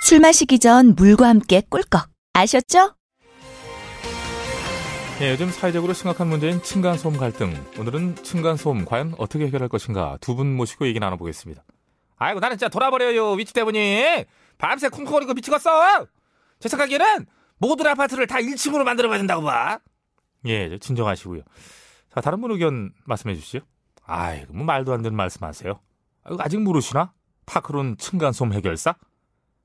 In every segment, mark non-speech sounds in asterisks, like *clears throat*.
술 마시기 전 물과 함께 꿀꺽. 아셨죠? 예, 요즘 사회적으로 심각한 문제인 층간소음 갈등. 오늘은 층간소음 과연 어떻게 해결할 것인가 두 분 모시고 얘기 나눠보겠습니다. 아이고 나는 진짜 돌아버려요 위치 때문에 밤새 쿵쿵거리고 미치겠어. 제 생각에는 모든 아파트를 다 1층으로 만들어봐야 된다고 봐. 예, 진정하시고요. 자 다른 분 의견 말씀해 주시죠. 아이고 뭐 말도 안 되는 말씀하세요. 아직 모르시나? 파크론 층간소음 해결사?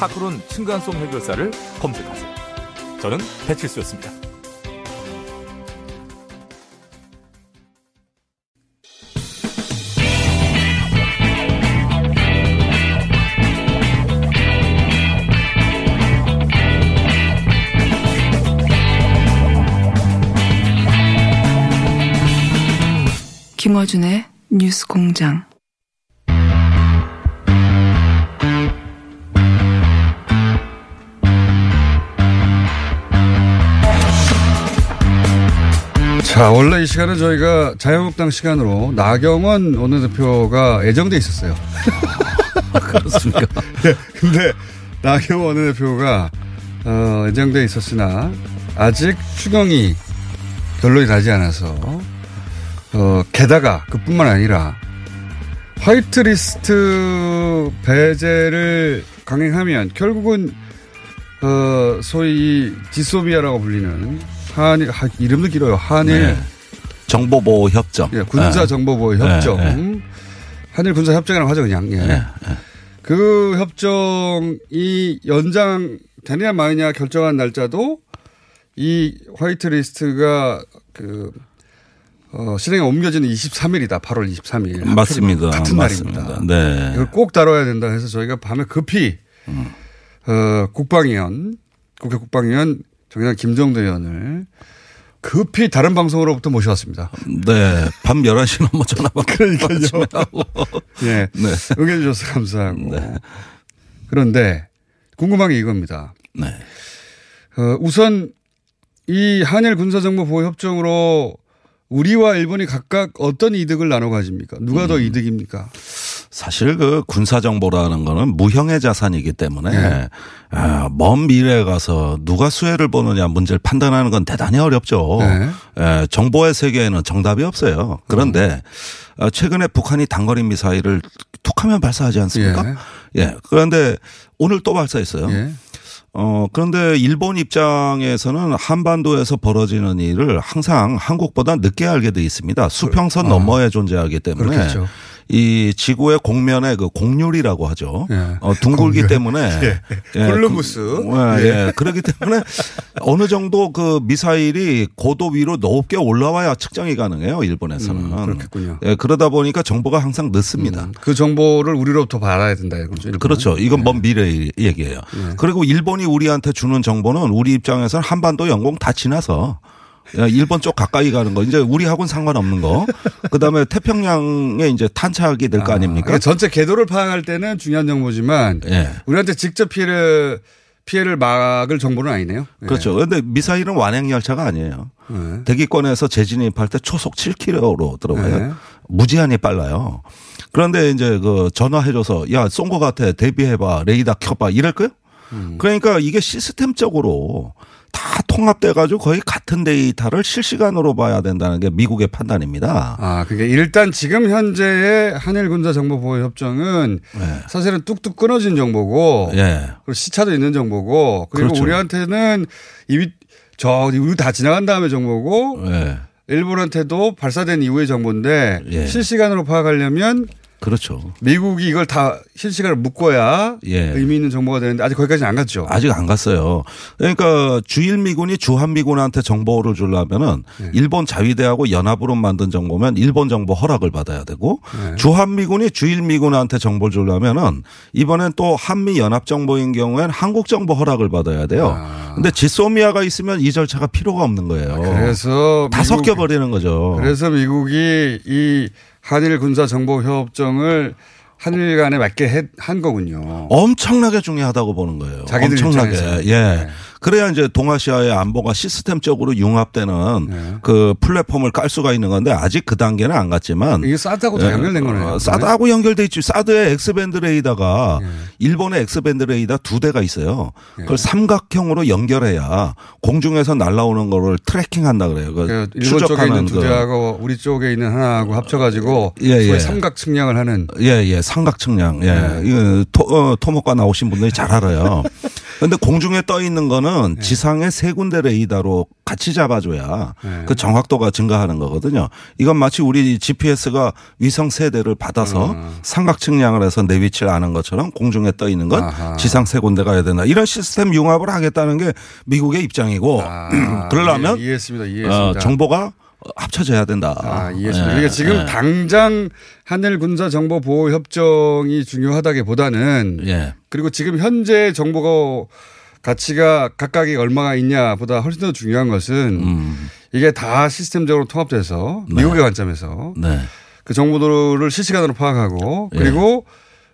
파크론 층간소음 해결사를 검색하세요. 저는 배칠수였습니다. 김어준의 뉴스 공장. 자, 원래 이 시간은 저희가 자유한국당 시간으로 나경원 원내대표가 예정돼 있었어요. 그렇습니까? *laughs* 네, 근데 나경원 원내대표가 어, 예정돼 있었으나 아직 추경이 결론이 나지 않아서 어, 게다가 그뿐만 아니라 화이트리스트 배제를 강행하면 결국은 어, 소위 디소비아라고 불리는 한일 하, 이름도 길어요. 한일 네. 정보보호 협정. 예, 군사 정보보호 네, 협정. 네. 한일 군사 협정이라고 하죠, 그냥. 예. 네, 그 협정이 연장 되느냐 마느냐 결정한 날짜도 이 화이트리스트가 그 어, 실행에 옮겨지는 23일이다. 8월 23일. 맞습니다. 같은 맞습니다. 날입니다. 네. 이걸 꼭 다뤄야 된다 해서 저희가 밤에 급히 어, 국방위원 국회 국방위원 정의당 김정도 의원을 급히 다른 방송으로부터 모셔왔습니다. 네. 밤 11시 넘어 전화 받고. 그러니까요. 하고. *laughs* 예. 네. 응해 주셔서 감사하고. 그런데 궁금한 게 이겁니다. 네. 어, 우선 이 한일 군사정보보호 협정으로 우리와 일본이 각각 어떤 이득을 나눠 가집니까? 누가 음. 더 이득입니까? 사실 그 군사 정보라는 거는 무형의 자산이기 때문에 네. 아, 먼 미래에 가서 누가 수혜를 보느냐 문제를 판단하는 건 대단히 어렵죠. 네. 에, 정보의 세계에는 정답이 없어요. 그런데 음. 어, 최근에 북한이 단거리 미사일을 툭하면 발사하지 않습니까? 예. 그런데 오늘 또 발사했어요. 예. 어, 그런데 일본 입장에서는 한반도에서 벌어지는 일을 항상 한국보다 늦게 알게 돼 있습니다. 수평선 너머에 존재하기 때문에 그, 아. 그렇겠죠. 이 지구의 공면에 그 공률이라고 하죠. 예. 어, 둥글기 공률. 때문에 *laughs* 예. 콜럼버스. 그, 예, 예. 그렇기 때문에 어느 정도 그 미사일이 고도 위로 높게 올라와야 측정이 가능해요. 일본에서는. 음, 그렇겠군요. 예, 그러다 보니까 정보가 항상 늦습니다. 그 정보를 우리로부터 받아야 된다 이거죠. 그렇죠. 이건 먼 미래 얘기예요. 네. 그리고 일본이 우리한테 주는 정보는 우리 입장에서는 한반도 영공 다 지나서 야, 일본 쪽 가까이 가는 거 이제 우리하고는 상관없는 거. 그다음에 태평양에 이제 탄착이 될거 아, 아닙니까? 그러니까 전체 궤도를 파악할 때는 중요한 정보지만 예. 우리한테 직접 피해를 피해를 막을 정보는 아니네요. 예. 그렇죠. 그런데 미사일은 완행 열차가 아니에요. 네. 대기권에서 재진입할 때 초속 7km로 들어가요. 네. 무제한이 빨라요. 그런데 이제 그 전화해줘서 야 쏜 거 같아 대비해봐 레이더 켜봐 이럴 거요? 음. 그러니까 이게 시스템적으로 다 통합돼 가지고 거의 같은 데이터를 실시간으로 봐야 된다는 게 미국의 판단입니다. 아, 그게 일단 지금 현재의 한일 군사 정보 보호 협정은 네. 사실은 뚝뚝 끊어진 정보고 예. 그리고 시차도 있는 정보고 그리고 그렇죠. 우리한테는 이미 저 우리 다 지나간 다음에 정보고 예. 일본한테도 발사된 이후의 정보인데 예. 실시간으로 파악하려면 그렇죠. 미국이 이걸 다 실시간으로 묶어야 예. 의미 있는 정보가 되는데 아직 거기까지는 안 갔죠. 아직 안 갔어요. 그러니까 주일미군이 주한미군한테 정보를 주려면은 네. 일본 자위대하고 연합으로 만든 정보면 일본 정보 허락을 받아야 되고 네. 주한미군이 주일미군한테 정보를 주려면은 이번엔 또 한미 연합 정보인 경우엔 한국 정보 허락을 받아야 돼요. 아. 근데 지소미아가 있으면 이 절차가 필요가 없는 거예요. 그래서 다 미국- 섞여 버리는 거죠. 그래서 미국이 이 한일 군사 정보 협정을 한일 간에 맞게 해- 한 거군요. 엄청나게 중요하다고 보는 거예요. 자기들 엄청나게. 입장에서. 예. 네. 그래야 이제 동아시아의 안보가 시스템적으로 융합되는 네. 그 플랫폼을 깔 수가 있는 건데 아직 그 단계는 안 갔지만 이게 사드하고 다 예. 연결된 거네요. 어, 사드하고 연결돼 있지. 사드의 X-band 레이더가 일본의 X-band 레이더 두 대가 있어요. 그걸 삼각형으로 연결해야 공중에서 날아오는 거를 트래킹한다 그래요. 그그 일본 쪽에 추적하는 있는 두그 대하고 우리 쪽에 있는 하나하고 합쳐가지고 예, 예. 삼각 측량을 하는 예, 예, 삼각 측량. 예. 네. 이거 토, 어, 토목과 나오신 분들이 잘 알아요. *laughs* 근데 공중에 떠 있는 거는 네. 지상의 세 군데 레이더로 같이 잡아줘야 네. 그 정확도가 증가하는 거거든요. 이건 마치 우리 GPS가 위성 세대를 받아서 아. 삼각 측량을 해서 내 위치를 아는 것처럼 공중에 떠 있는 건 아하. 지상 세 군데 가야 된다. 이런 시스템 융합을 하겠다는 게 미국의 입장이고 아, *clears throat* 그러려면 예, 이해했습니다. 이해했습니다. 어, 정보가 합쳐져야 된다. 아, 이해했습니다. 예, 그러니까 지금 예. 당장 한일 군사 정보 보호 협정이 중요하다기보다는 예. 그리고 지금 현재 정보가 가치가 각각이 얼마가 있냐보다 훨씬 더 중요한 것은 음, 이게 다 시스템적으로 통합돼서 미국의 관점에서 네. 그 정보들을 실시간으로 파악하고 예. 그리고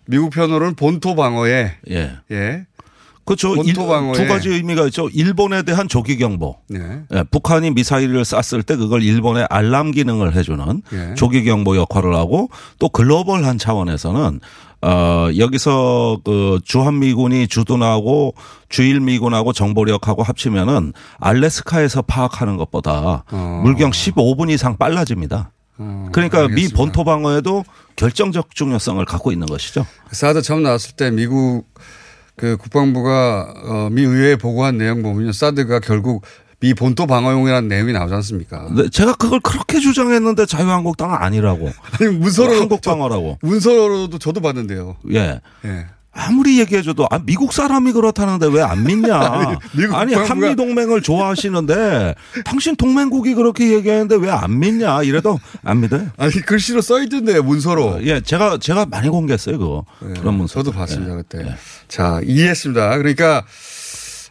미국 편으로는 본토 방어에 예. 예. 그렇죠. 본토 일- 방어에. 두 가지 의미가 있죠. 일본에 대한 조기 경보. 네. 예, 북한이 미사일을 쐈을 때 그걸 일본에 알람 기능을 해주는 예. 조기 경보 역할을 하고 또 글로벌한 차원에서는 어 여기서 그 주한미군이 주둔하고 주일미군하고 정보력하고 합치면은 알래스카에서 파악하는 것보다 어. 물경 15분 이상 빨라집니다. 어, 그러니까 미 알겠습니다. 본토 방어에도 결정적 중요성을 갖고 있는 것이죠. 사드 처음 나왔을 때 미국 그 국방부가 어, 미 의회에 보고한 내용 보면 사드가 결국 미 본토 방어용이라는 내용이 나오지 않습니까? 네, 제가 그걸 그렇게 주장했는데 자유한국당은 아니라고. *laughs* 아니 문서로 한국 방어라고. 문서로도 저도 봤는데요. 예. 예. 아무리 얘기해줘도 아 미국 사람이 그렇다는데 왜 안 믿냐? *laughs* 아니, 국방부가- 한미 동맹을 좋아하시는데 당신 동맹국이 그렇게 얘기하는데 왜 안 믿냐? 이래도 안 믿어요. 아니 글씨로 써 있던데 문서로. 예, 제가 제가 많이 공개했어요 그거 그런 문서. 저도 봤습니다 그때. 자 이해했습니다. 그러니까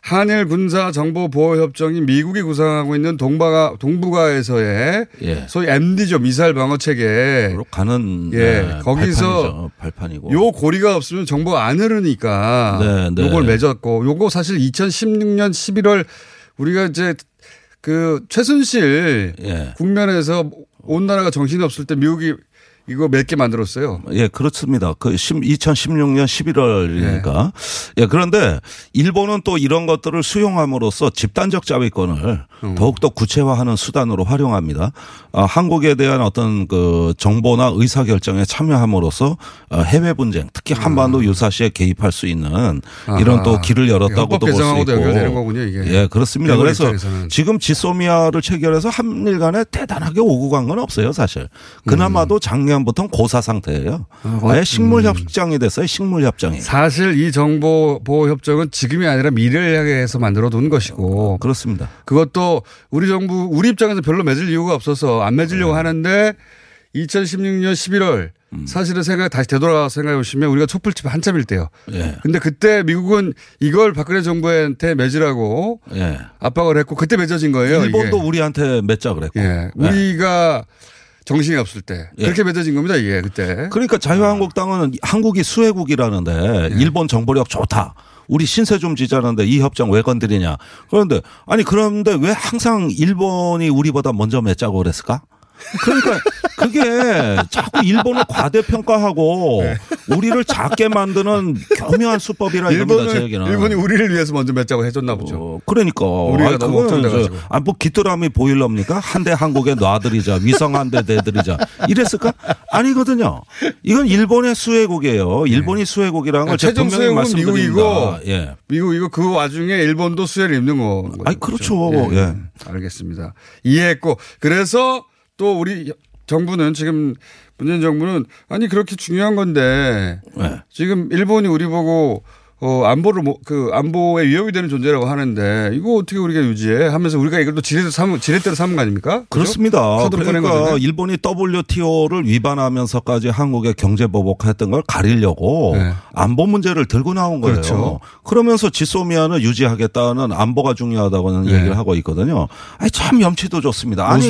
한일 군사 정보 보호 협정이 미국이 구상하고 있는 동바가 동북아에서의 예. 소위 MD죠 미사일 방어 체계. 가는 예, 네, 거기서 발판이죠. 발판이고. 요 고리가 없으면 정보가 안 흐르니까 네, 네. 요걸 맺었고 요거 사실 2016년 11월 우리가 이제 그 최순실 예. 국면에서 온 나라가 정신이 없을 때 미국이 이거 몇 개 만들었어요. 예, 그렇습니다. 그 2016년 11월이니까. 예, 그런데 일본은 또 이런 것들을 수용함으로써 집단적 자위권을 음. 더욱더 구체화하는 수단으로 활용합니다. 아, 한국에 대한 어떤 그 정보나 의사결정에 참여함으로써 어, 해외 분쟁, 특히 한반도 유사시에 개입할 수 있는 이런 음. 아하. 또 길을 열었다고도 볼 수 있고. 연결되는 거군요, 이게. 예, 그렇습니다. 그래서 입장에서는. 지금 지소미아를 체결해서 한일 간에 대단하게 오고 간 건 없어요, 사실. 그나마도 작년 부터는 고사 상태예요. 아, 아예 식물 협정이 됐어요, 식물 협정이. 사실 이 정보 보호 협정은 지금이 아니라 미래를 향해서 만들어 둔 것이고 그렇습니다. 그것도 우리 정부 우리 입장에서 별로 맺을 이유가 없어서 안 맺으려고 네. 하는데 2016년 11월 음. 사실은 생각 다시 되돌아가서 생각해 보시면 우리가 촛불집 한참일 때요. 예. 근데 그때 미국은 이걸 박근혜 정부한테 맺으라고 예. 압박을 했고 그때 맺어진 거예요. 일본도 이게. 우리한테 맺자 그랬고. 예. 예. 우리가 정신이 없을 때 예. 그렇게 맺어진 겁니다. 이게 그때. 그러니까 자유한국당은 한국이 수혜국이라는데 예. 일본 정보력 좋다. 우리 신세 좀 지자는데 이 협정 왜 건드리냐. 그런데 아니 그런데 왜 항상 일본이 우리보다 먼저 맺자고 그랬을까? 그러니까 그게 자꾸 일본을 과대평가하고 우리를 작게 만드는 교묘한 수법이라 이겁니다. 제 얘기는. 일본이 우리를 위해서 먼저 맺자고 해줬나 보죠. 어, 그러니까 우리가 아니, 너무 걱정돼가지고. 저, 아, 뭐 기토람이 보일럽니까? 한대 한국에 놔드리자 위성 한 대 대드리자 이랬을까? 아니거든요. 이건 일본의 수혜국이에요. 일본이 수혜국이라는 걸 최종 수혜국은 말씀드립니다. 미국이고 예. 미국 이거 그 와중에 일본도 수혜를 입는 거. 아니, 그렇죠. 예. 알겠습니다. 이해했고 그래서 또 우리 정부는 지금 문재인 정부는 아니 그렇게 중요한 건데 예. 지금 일본이 우리 보고 어 안보를 뭐- 그 안보에 위협이 되는 존재라고 하는데 이거 어떻게 우리가 유지해 하면서 우리가 이걸 또 지렛대로 삼 지렛대로 삼은 거 아닙니까? 그렇습니다. 그러니까. 일본이 WTO를 위반하면서까지 한국의 경제 보복했던 걸 가리려고 네. 안보 문제를 들고 나온 거예요. 그렇죠. 그러면서 지소미아는 유지하겠다는 안보가 중요하다고는 네. 얘기를 하고 있거든요. 아니 참 염치도 좋습니다. 아니.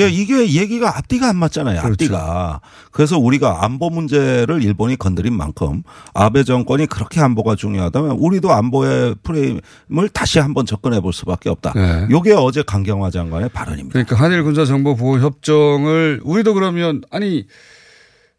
예, 이게 얘기가 앞뒤가 안 맞잖아요. 그렇죠. 앞뒤가. 그래서 우리가 안보 문제를 일본이 건드린 만큼 아베 정권이 그렇게 안보가 중요하다면 우리도 안보의 프레임을 다시 한번 접근해 볼 수밖에 없다. 네. 요게 어제 강경화 장관의 발언입니다. 그러니까 한일 군사 정보 보호 협정을 우리도 그러면 아니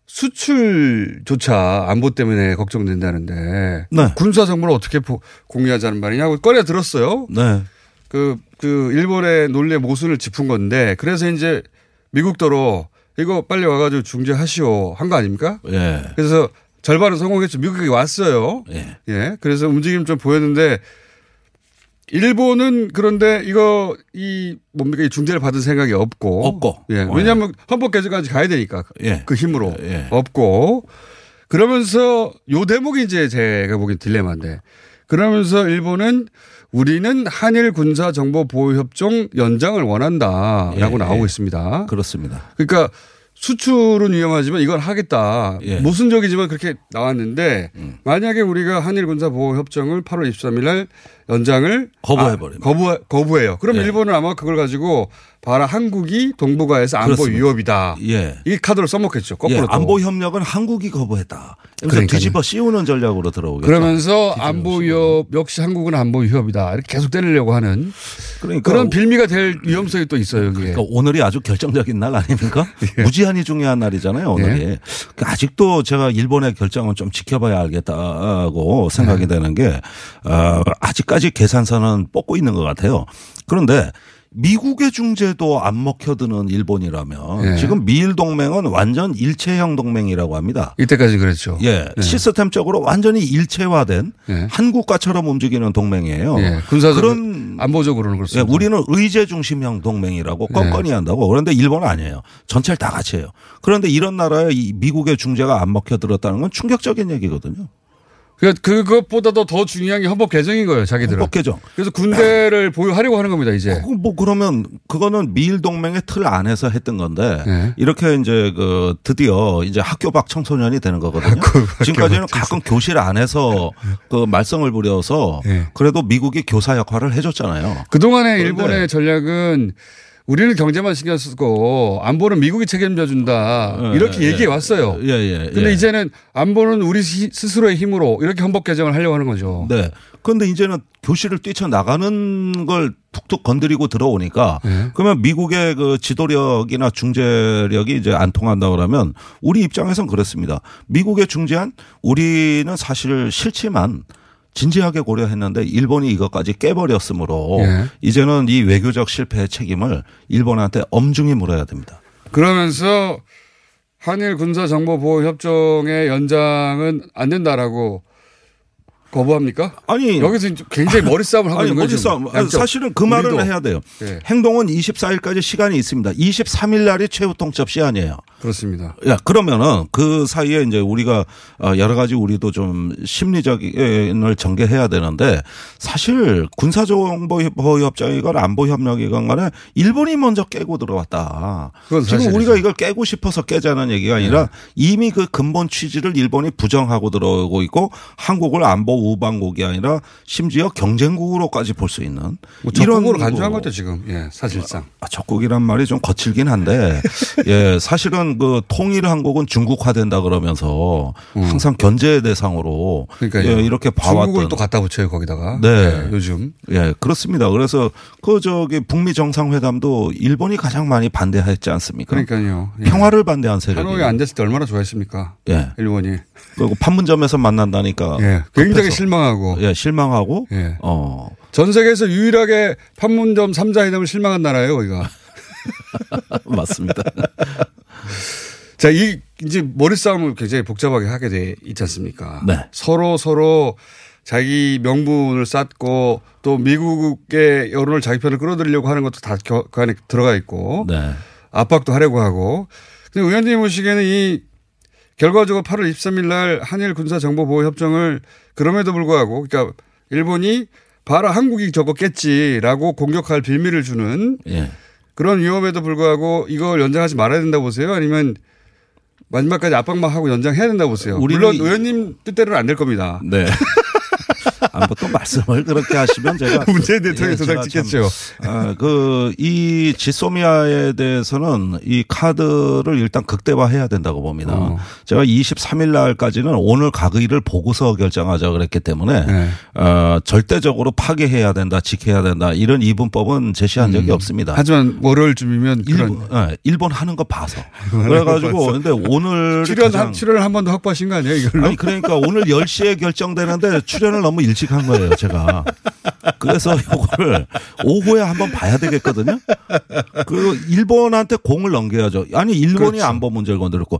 수출조차 안보 때문에 걱정된다는데 네. 군사 정보를 어떻게 보- 공유하자는 말이냐고 꺼내 들었어요. 네. 그, 그, 일본의 논리의 모순을 짚은 건데, 그래서 이제 미국도로 이거 빨리 와가지고 중재하시오 한 거 아닙니까? 예. 그래서 절반은 성공했죠. 미국이 왔어요. 예. 예. 그래서 움직임 좀 보였는데, 일본은 그런데 이거, 이, 뭡니까, 이 중재를 받은 생각이 없고. 없고. 예. 어, 왜냐하면 헌법 개정까지 가야 되니까. 예. 그 힘으로. 예. 없고. 그러면서 요 대목이 이제 제가 보기엔 딜레마인데. 그러면서 일본은 우리는 한일 군사 정보 보호 협정 연장을 원한다라고 예, 나오고 예. 있습니다. 그렇습니다. 그러니까 수출은 위험하지만 이건 하겠다. 예. 음. 모순적이지만 그렇게 나왔는데 만약에 우리가 한일 군사 보호 협정을 8월 23일 날 연장을 거부해버리면. 아, 거부 거부해요. 그럼 예. 일본은 아마 그걸 가지고 봐라 한국이 동북아에서 안보 그렇습니다. 위협이다. 예. 이 카드를 써먹겠죠. 예, 거꾸로 또. 안보 협력은 한국이 거부했다. 그래서. 뒤집어 씌우는 전략으로 들어오겠죠. 그러면서 안보 위협 역시 한국은 안보 위협이다. 이렇게 계속 때리려고 하는 그러니까 그런 빌미가 될 위험성이 또 있어요. 그러니까 오늘이 아주 결정적인 날 아닙니까? *laughs* 예. 무지 한히 중요한 날이잖아요, 오늘이. 그 아직도 제가 일본의 결정은 좀 지켜봐야 알겠다고 생각이 네. 되는 게, 어, 아직까지 계산서는 뽑고 있는 것 같아요. 그런데 미국의 중재도 안 먹혀드는 일본이라면 예. 지금 미일 동맹은 완전 일체형 동맹이라고 합니다. 이때까지 그랬죠. 예, 시스템적으로 완전히 일체화된 예. 한 국가처럼 움직이는 동맹이에요. 예. 군사적 그런 안보적으로는 예, 그렇습니다. 우리는 의제 중심형 동맹이라고 껌껌이 한다고. 그런데 일본은 아니에요. 전체를 다 같이 해요. 그런데 이런 나라에 이 미국의 중재가 안 먹혀 들었다는 건 충격적인 얘기거든요. 그러니까 그것보다도 더 중요한 게 헌법 개정인 거예요. 자기들은. 헌법 개정. 그래서 군대를 보유하려고 하는 겁니다. 이제. 그뭐 그러면 그거는 미일 동맹의 틀 안에서 했던 건데 네. 이렇게 이제 그 드디어 이제 학교 밖 청소년이 되는 거거든요. *laughs* 지금까지는 가끔 교실 안에서 그 말썽을 부려서 네. 그래도 미국이 교사 역할을 해줬잖아요. 그 동안의 그런데- 일본의 전략은 우리는 경제만 신경 쓰고 안보는 미국이 책임져 준다. 이렇게 예, 얘기해 왔어요. 예, 예. 근데 예. 이제는 안보는 우리 시- 스스로의 힘으로 이렇게 헌법 개정을 하려고 하는 거죠. 네. 그런데 이제는 교실을 뛰쳐 나가는 걸 툭툭 건드리고 들어오니까 네. 그러면 미국의 그 지도력이나 중재력이 이제 안 통한다 그러면 우리 입장에선 그렇습니다. 미국의 중재안 우리는 사실 싫지만 진지하게 고려했는데 일본이 이것까지 깨버렸으므로 예. 이제는 이 외교적 실패의 책임을 일본한테 엄중히 물어야 됩니다. 그러면서 한일 군사 정보 보호 협정의 연장은 안 된다라고 거부합니까? 아니 여기서 굉장히 머리 싸움을 하고 아니 있는 거죠. 머리싸움. 사실은 그 말을. 해야 돼요. 예. 행동은 24일까지 시간이 있습니다. 23일 날이 최후 통첩 시한이에요. 그렇습니다. 야, 그러면은 그 사이에 이제 우리가 어, 여러 가지 우리도 좀 심리적인을 전개해야 되는데 사실 군사정보협정이건 안보협력이건 간에 일본이 먼저 깨고 들어왔다. 지금 사실이죠. 우리가 이걸 깨고 싶어서 깨자는 얘기가 아니라 이미 그 근본 취지를 일본이 부정하고 들어오고 있고 한국을 안보 우방국이 아니라 심지어 경쟁국으로까지 볼 수 있는 뭐 적극으로 이런 간주한 거. 거죠 지금. 예, 사실상. 아, 적국이란 말이 좀 거칠긴 한데, *laughs* 예, 사실은 항상 그 통일 한국은 중국화된다 그러면서 항상 견제 대상으로 음. 그러니까요. 예, 이렇게 봐왔던 중국을 또 갖다 붙여요 거기다가. 네. 요즘. 예, 그렇습니다. 그래서 그 저기 북미 정상회담도 일본이 가장 많이 반대했지 않습니까? 그러니까요. 예. 평화를 반대한 세력이. 하노이에 앉았을 때 얼마나 좋아했습니까? 예. 일본이. 그리고 판문점에서 만난다니까. 예. 굉장히 급해서. 실망하고. 예, 실망하고. 예. 어. 전 세계에서 유일하게 판문점 3자회담을 실망한 나라예요, 거기가. *laughs* 맞습니다. *laughs* 자, 이 이제 머리 싸움을 굉장히 복잡하게 하게 돼 있지 않습니까? 네. 서로 서로 자기 명분을 쌓고 또 미국의 여론을 자기 편을 끌어들이려고 하는 것도 다 그 안에 들어가 있고 네. 압박도 하려고 하고. 근데 의원님 보시기에는 이 결과적으로 8월 23일 날 한일 군사 정보 보호 협정을 그럼에도 불구하고 그러니까 일본이 바로 한국이 적었겠지라고 공격할 빌미를 주는 예. 그런 위험에도 불구하고 이걸 연장하지 말아야 된다고 보세요? 아니면 마지막까지 압박만 하고 연장해야 된다고 보세요? 물론 이- 의원님 뜻대로는 안 될 겁니다. 네. *laughs* 아, 뭐또 말씀을 그렇게 하시면 제가 *laughs* 문재인 예, 도장 제가 찍겠죠. 참, 아, 그, 이 지소미아에 대해서는 이 카드를 일단 극대화해야 된다고 봅니다. 어. 제가 23일 날까지는 오늘 가의를 보고서 결정하자 그랬기 때문에 네. 어, 절대적으로 파괴해야 된다, 지켜야 된다 이런 이분법은 제시한 적이 없습니다. 음. 하지만 월요일쯤이면 일본, 예, 일본 하는 거 봐서. *laughs* 그래가지고 근데 오늘 출연 출연을 한 번 더 확보하신 거 아니에요 이걸로? 아니 그러니까 오늘 10시에 결정되는데 출연을 너무 일찍 한 거예요, 제가. 그래서 요거를 오후에 한번 봐야 되겠거든요. 그 일본한테 공을 넘겨야죠. 아니 일본이 그렇죠. 안보 문제를 건드렸고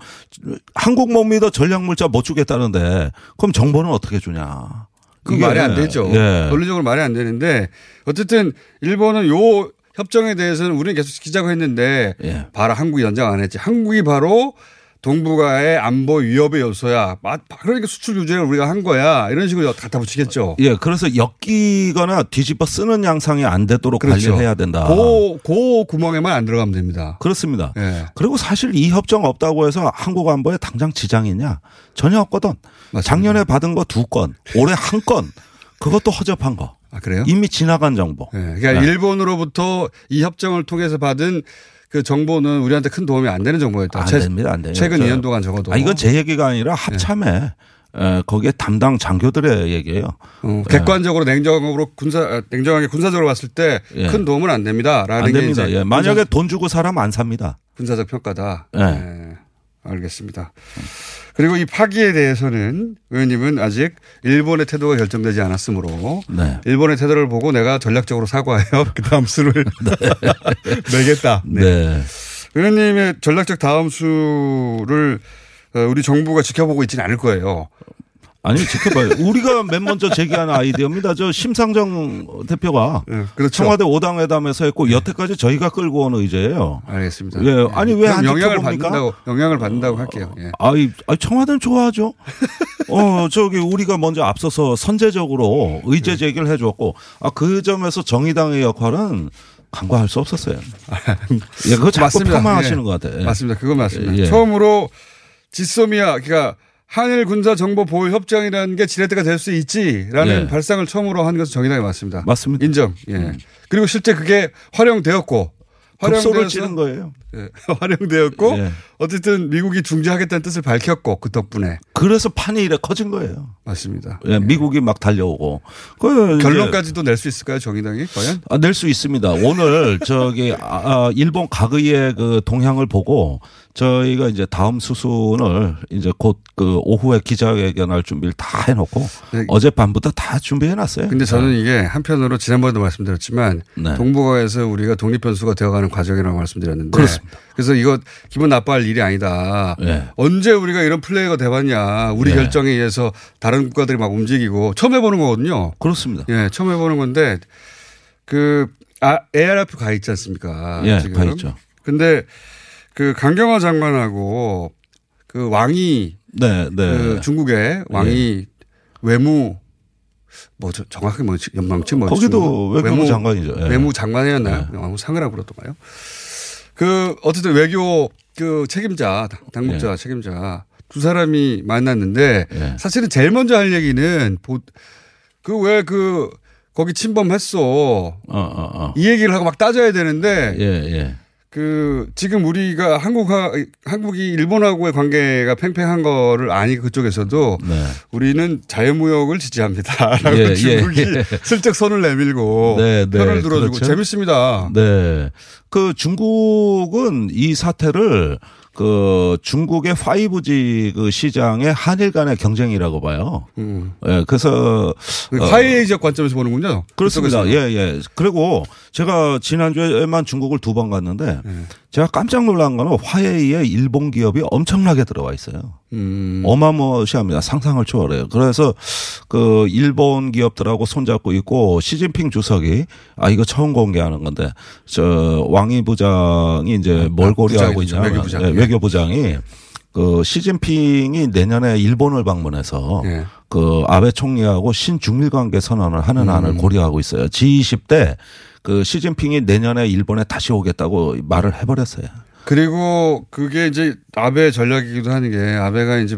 한국 못 믿어 전략 물자 못 주겠다는데 그럼 정보는 어떻게 주냐? 그 말이 안 되죠. 예. 논리적으로 말이 안 되는데 어쨌든 일본은 요 협정에 대해서는 우리는 계속 지키자고 했는데 예. 바로 한국이 연장 안 했지. 한국이 바로 동북아의 안보 위협의 요소야. 마- 그러니까 수출 규제를 우리가 한 거야. 이런 식으로 갖다 붙이겠죠. 예, 그래서 엮이거나 뒤집어 쓰는 양상이 안 되도록 그렇죠. 관리해야 된다. 그, 그 구멍에만 안 들어가면 됩니다. 그렇습니다. 예. 그리고 사실 이 협정 없다고 해서 한국 안보에 당장 지장이 있냐? 전혀 없거든. 맞습니다. 작년에 받은 거 두 건, 올해 한 건. 그것도 허접한 거. 아, 그래요? 이미 지나간 정보. 예. 그러니까 네. 일본으로부터 이 협정을 통해서 받은 그 정보는 우리한테 큰 도움이 안 되는 정보였다. 안 최- 됩니다. 안 돼요. 최근 저- 2년 동안 적어도. 아, 이건 제 얘기가 아니라 합참에 에, 거기에 담당 장교들의 얘기예요. 어, 객관적으로 냉정으로 군사 아, 냉정하게 군사적으로 봤을 때큰 예. 도움은 안 됩니다라는 안게 됩니다. 예. 만약에 돈 주고 사람 안 삽니다. 군사, 적 평가다. 예. 예, 알겠습니다. 그리고 이 파기에 대해서는 의원님은 아직 일본의 태도가 결정되지 않았으므로 네. 일본의 태도를 보고 내가 전략적으로 사과해요. *laughs* 그 다음 수를 *laughs* 내겠다. 네. 네. 의원님의 전략적 다음 수를 어, 우리 정부가 지켜보고 있지는 않을 거예요. 아니 지켜봐요. 우리가 맨 먼저 제기한 아이디어입니다. 저 심상정 대표가 예, 그렇죠. 청와대 5당 회담에서 했고 여태까지 저희가 끌고 온 의제예요. 알겠습니다. 예. 아니, 왜 안 영향을 지켜봅니까? 받는다고 영향을 받는다고 할게요. 예. 아이, 아이 청와대는 좋아하죠. 어, 저기 우리가 먼저 앞서서 선제적으로 의제 제기를 해줬고, 아, 그 점에서 정의당의 역할은 간과할 수 없었어요. *laughs* 예, 그거 자꾸 맞습니다. 폄하하시는 예. 것 같아요. 예. 맞습니다. 그건 맞습니다. 예. 처음으로 지소미아 그러니까 한일 군사 정보 보호 협정이라는 게 지렛대가 될 수 있지라는 예. 발상을 처음으로 한 것은 정의당이 맞습니다. 맞습니다. 음. 인정. 예. 그리고 실제 그게 활용되었고 활용되어서 거예요. 예. *laughs* 활용되었고 예. 어쨌든 미국이 중재하겠다는 뜻을 밝혔고 그 덕분에 그래서 판이 이래 커진 거예요. 맞습니다. 예, 미국이 막 달려오고. 그 결론까지도 낼 수 있을까요, 정의당이 과연? 아, 낼 수 있습니다. 오늘 *laughs* 저기 아, 아, 일본 가의의 그 동향을 보고 저희가 이제 다음 수순을 이제 곧 그 오후에 기자회견할 준비를 다 해놓고 네. 어젯밤부터 다 준비해놨어요. 근데 저는 이게 한편으로 지난번에도 말씀드렸지만 네. 동북아에서 우리가 독립변수가 되어가는 과정이라고 말씀드렸는데 그렇습니다. 그래서 이거 기분 나빠할 일이 아니다. 네. 언제 우리가 이런 플레이가 돼봤냐. 우리 네. 결정에 의해서 다른 국가들이 막 움직이고 처음 해보는 거거든요. 그렇습니다. 예, 처음 해보는 건데 그 아, ARF 가 있지 않습니까? 예, 지금. 가 있죠. 근데 그 강경화 장관하고 그 왕이 네, 네. 그 중국의 왕이 외무 뭐 저- 정확하게 뭐 연방치 뭐 거기도 외교부 장관이죠. 예. 외무 장관이었나요? 아무 상을 하고 그러던가요? 그 어쨌든 외교 그 책임자 당국자 책임자 두 사람이 만났는데 예. 사실은 제일 먼저 할 얘기는 그 왜그 거기 침범했어 어, 어, 어. 이 얘기를 하고 막 따져야 되는데 예, 예. 그 지금 우리가 한국하 한국이 일본하고의 관계가 팽팽한 거를 아니 그쪽에서도 네. 우리는 자유무역을 지지합니다라고 예, 예, 중국이 예. 슬쩍 손을 내밀고 네, 네, 편을 들어주고 그렇죠. 재밌습니다. 네. 그 중국은 이 사태를 그 중국의 5G 그 시장의 한일 간의 경쟁이라고 봐요. 음. 예, 그래서 그 어, 화해적 관점에서 보는군요. 그렇습니다. 예, 예. 그리고 제가 지난주에만 중국을 두 번 갔는데 네. 제가 깜짝 놀란 거는 화웨이에 일본 기업이 엄청나게 들어와 있어요. 음. 어마무시합니다. 상상을 초월해요. 그래서 그 일본 기업들하고 손잡고 있고 시진핑 주석이 아 이거 처음 공개하는 건데 저 왕이 부장이 이제 뭘 아, 고려하고 부장이죠. 있냐면 외교부장. 예, 외교부장이 그 시진핑이 내년에 일본을 방문해서 예. 그 아베 총리하고 신중일 관계 선언을 하는 음. 안을 고려하고 있어요. G20 때 그 시진핑이 내년에 일본에 다시 오겠다고 말을 해버렸어요. 그리고 그게 이제 아베 전략이기도 하는 게 아베가 이제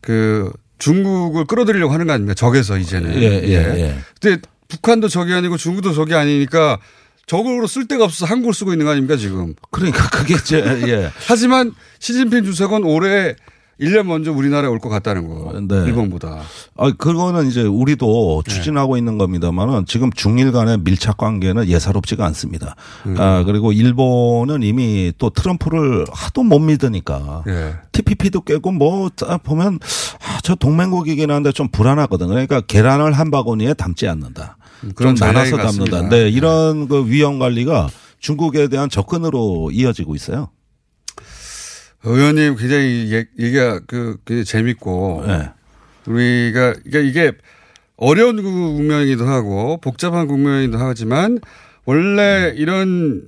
그 중국을 끌어들이려고 하는 거 아닙니까? 적에서 이제는. 예, 예, 예. 근데 북한도 적이 아니고 중국도 적이 아니니까 적으로 쓸 데가 없어서 한국을 쓰고 있는 거 아닙니까 지금. 그러니까 그게 제 예. *laughs* 하지만 시진핑 주석은 올해 1년 먼저 우리나라에 올 것 같다는 거. 네. 일본보다. 아, 그거는 이제 우리도 네. 추진하고 있는 겁니다만은 지금 중일 간의 밀착 관계는 예사롭지가 않습니다. 음. 아, 그리고 일본은 이미 또 트럼프를 하도 못 믿으니까 예. TPP도 깨고 뭐딱 보면 아, 저 동맹국이긴 한데 좀 불안하거든. 그러니까 계란을 한 바구니에 담지 않는다. 음, 그런 좀 나눠서 담는다. 네, 이런 그 위험 관리가 중국에 대한 접근으로 이어지고 있어요. 의원님 굉장히 얘- 얘기가 그, 그 재밌고. 네. 우리가 이게 이게 어려운 국면이기도 하고 복잡한 국면이기도 하지만 원래 이런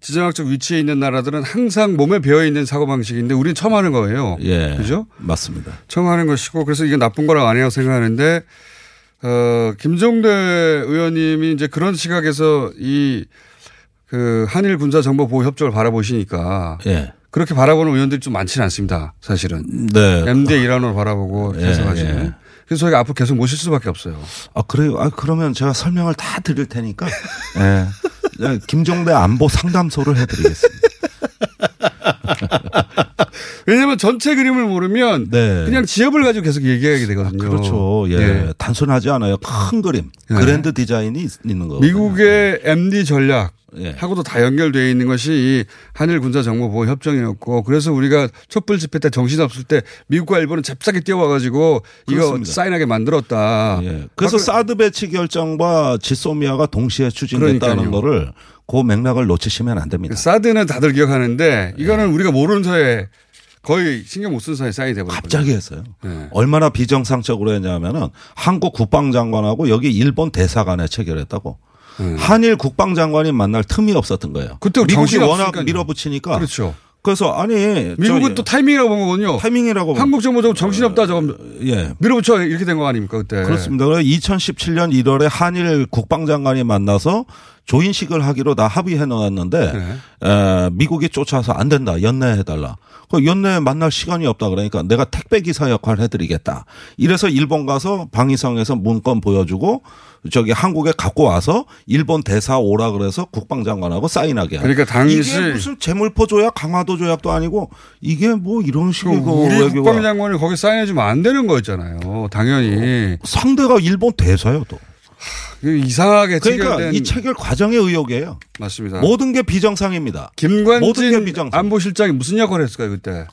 지정학적 위치에 있는 나라들은 항상 몸에 배어 있는 사고 방식인데 우리는 처음 하는 거예요. 예. 그죠? 맞습니다. 처음 하는 것이고 그래서 이게 나쁜 거라고 아니라고 생각하는데 어 김종대 의원님이 이제 그런 시각에서 이 그 한일 군사 정보 보호 협정을 바라보시니까 예. 그렇게 바라보는 의원들이 좀 많지는 않습니다. 사실은. 네. MD 일환으로 바라보고 예, 해석하시는. 예. 그래서 저희가 앞으로 계속 모실 수밖에 없어요. 아, 그래요? 아, 그러면 제가 설명을 다 드릴 테니까. 예. 네, 김종대 안보 상담소를 해드리겠습니다. *laughs* 왜냐하면 전체 그림을 모르면 네. 그냥 지역을 가지고 계속 얘기하게 되거든요. 그렇죠. 예. 예. 단순하지 않아요. 큰 그림. 예. 그랜드 디자인이 있- 있는 거. 미국의 MD 전략 예. 하고도 다 연결되어 있는 것이 이 한일 군사 정보 보호 협정이었고 그래서 우리가 촛불 집회 때 정신 없을 때 미국과 일본은 잽싸게 뛰어와가지고 이거 그렇습니다. 사인하게 만들었다. 예. 그래서 아, 사드 배치 결정과 지소미아가 동시에 추진됐다는 그러니까요. 거를 그 맥락을 놓치시면 안 됩니다. 사드는 다들 기억하는데 예. 이거는 우리가 모르는 사이에 거의 신경 못 쓴 사이에 사인이 돼버렸거든요. 갑자기 했어요. 예. 얼마나 비정상적으로 했냐면은 한국 국방장관하고 여기 일본 대사관에 체결했다고. 한일 국방장관이 만날 틈이 없었던 거예요. 음. 그때 미국이 워낙 없으니까요. 밀어붙이니까. 그렇죠. 그래서 아니 미국은 또 타이밍이라고 본 거거든요. 타이밍이라고 한국 정부 좀 정신없다 저거 예. 밀어붙여 이렇게 된 거 아닙니까 그때. 그렇습니다. 그래서 2017년 1월에 한일 국방장관이 만나서 조인식을 하기로 다 합의해 놓았는데 네. 에, 미국이 쫓아서 안 된다. 연내해 달라. 그 연내 만날 시간이 없다 그러니까 내가 택배 기사 역할 해드리겠다. 이래서 일본 가서 방위성에서 문건 보여주고 저기 한국에 갖고 와서 일본 대사 오라 그래서 국방장관하고 사인하게. 한. 그러니까 당시 이게 무슨 재물포 조약, 강화도 조약도 아니고 이게 뭐 이런 식의 그 우리 외교가 국방장관이 거기 사인해주면 안 되는 거였잖아요. 당연히 상대가 일본 대사요 또. 그 이상하게 그러니까 체결된 이 체결 과정의 의혹이에요. 맞습니다. 모든 게 비정상입니다. 모든 게 김관진 비정상. 안보실장이 무슨 역할을 했을까요 그때?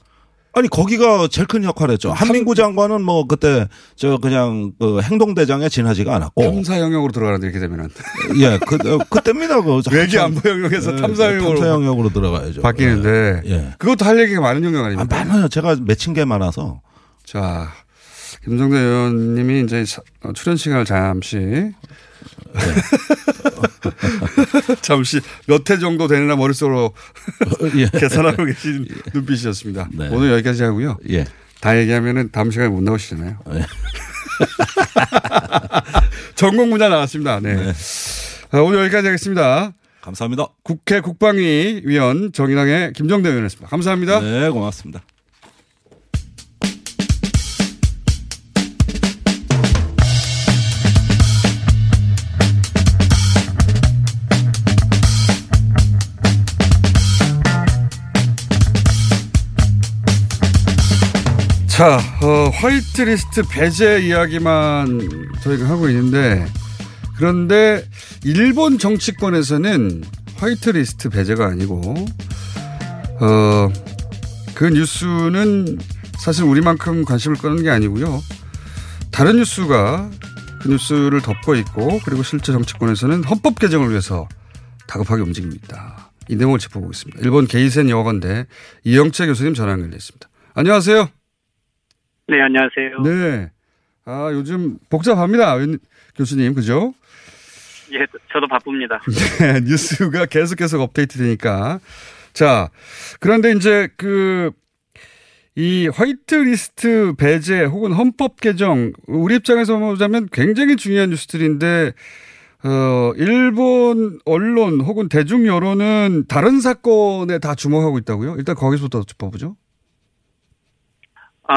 아니 거기가 제일 큰 역할을 했죠. 한민구 장관은 뭐 그때 저 그냥 그 행동대장에 지나지가 않았고 탐사 영역으로 들어가는데 이렇게 되면은 *laughs* 예, 그 어, 그때입니다. 그 *laughs* 외교 안보 영역에서 예, 탐사 영역으로 탐사 영역으로 들어가야죠. 바뀌는데 예. 예. 그것도 할 얘기가 많은 영역 아, 아닙니까? 많아요. 제가 맺힌 게 많아서. 자 김성대 의원님이 이제 사- 어, 출연 시간을 잠시 *laughs* 잠시 몇 회 정도 되느나 머릿속으로 예. 계산하고 계신 *laughs* 눈빛이었습니다. 네. 오늘 여기까지 하고요. 예. 다 얘기하면은 다음 시간에 못 나오시잖아요. 네. *laughs* 전공 분야 나왔습니다. 네. 아, 오늘 여기까지 하겠습니다. 감사합니다. 국회 국방위 위원 정인왕의 김정대 의원이었습니다. 감사합니다. 네, 고맙습니다. 자, 어, 화이트 리스트 배제 이야기만 저희가 하고 있는데 그런데 일본 정치권에서는 화이트 리스트 배제가 아니고 어, 그 뉴스는 사실 우리만큼 관심을 끄는 게 아니고요. 다른 뉴스가 그 뉴스를 덮고 있고 그리고 실제 정치권에서는 헌법 개정을 위해서 다급하게 움직입니다. 이 내용을 짚어보겠습니다. 일본 게이센 여학원대 이영채 교수님 전화 연결돼 있습니다. 안녕하세요. 네, 안녕하세요. 네. 아, 요즘 복잡합니다. 웬- 교수님, 그죠? 예, 저도 바쁩니다. *laughs* 네, 뉴스가 계속 계속 업데이트 되니까. 자, 그런데 이제 그, 이 화이트 리스트 배제 혹은 헌법 개정, 우리 입장에서 보자면 굉장히 중요한 뉴스들인데, 어, 일본 언론 혹은 대중 여론은 다른 사건에 다 주목하고 있다고요? 일단 거기서부터 짚어보죠. 어,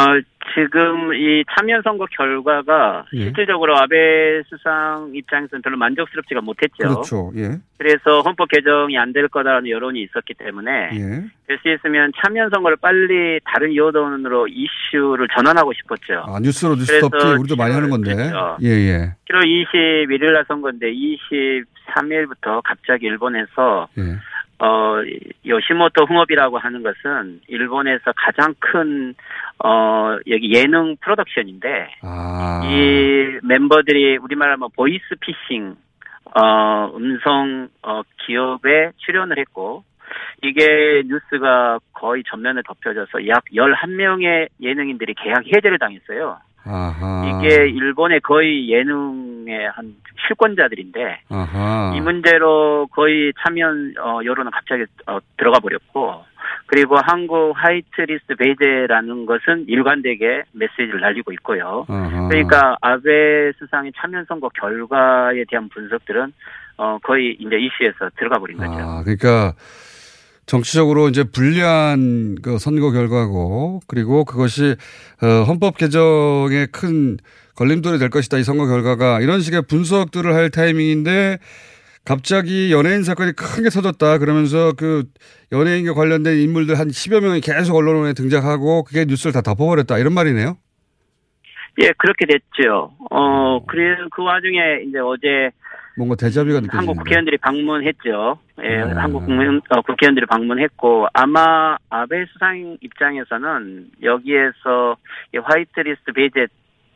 지금 이 참여 선거 결과가 예. 실질적으로 아베 수상 입장에서는 별로 만족스럽지가 못했죠. 그렇죠. 예. 그래서 헌법 개정이 안 될 거다라는 여론이 있었기 때문에 예. 될수 있으면 참여 선거를 빨리 다른 여론으로 이슈를 전환하고 싶었죠. 아, 뉴스로 뉴스 덮기 우리도 많이 하는 건데. 그렇죠. 예, 예. 7월 21일 날 선거인데 23일부터 갑자기 일본에서 예. 어, 요시모토 흥업이라고 하는 것은 일본에서 가장 큰, 어, 여기 예능 프로덕션인데, 아. 이 멤버들이 우리말 하면 보이스 피싱, 어, 음성, 어, 기업에 출연을 했고, 이게 뉴스가 거의 전면에 덮여져서 약 11명의 예능인들이 계약 해제를 당했어요. 아하. 이게 일본의 거의 예능 의 한 실권자들인데, 아하. 이 문제로 거의 참여 어, 여론은 갑자기 어, 들어가 버렸고 그리고 한국 화이트리스트 배제라는 것은 일관되게 메시지를 날리고 있고요. 아하. 그러니까 아베 수상의 참여 선거 결과에 대한 분석들은 어, 거의 이제 이슈에서 들어가 버린 거죠. 아, 그러니까 정치적으로 이제 불리한 그 선거 결과고 그리고 그것이 어, 헌법 개정에 큰 걸림돌이 될 것이다 이 선거 결과가 이런 식의 분석들을 할 타이밍인데 갑자기 연예인 사건이 크게 터졌다 그러면서 그 연예인과 관련된 인물들 한 10여 명이 계속 언론에 등장하고 그게 뉴스를 다 덮어버렸다 이런 말이네요. 예, 그렇게 됐죠. 어, 그래 그 와중에 이제 어제 뭔가 대자비가 느껴지는데. 한국 국회의원들이 방문했죠. 예, 음. 한국 국민, 어, 국회의원들이 방문했고 아마 아베 수상 입장에서는 여기에서 이 화이트리스트 배제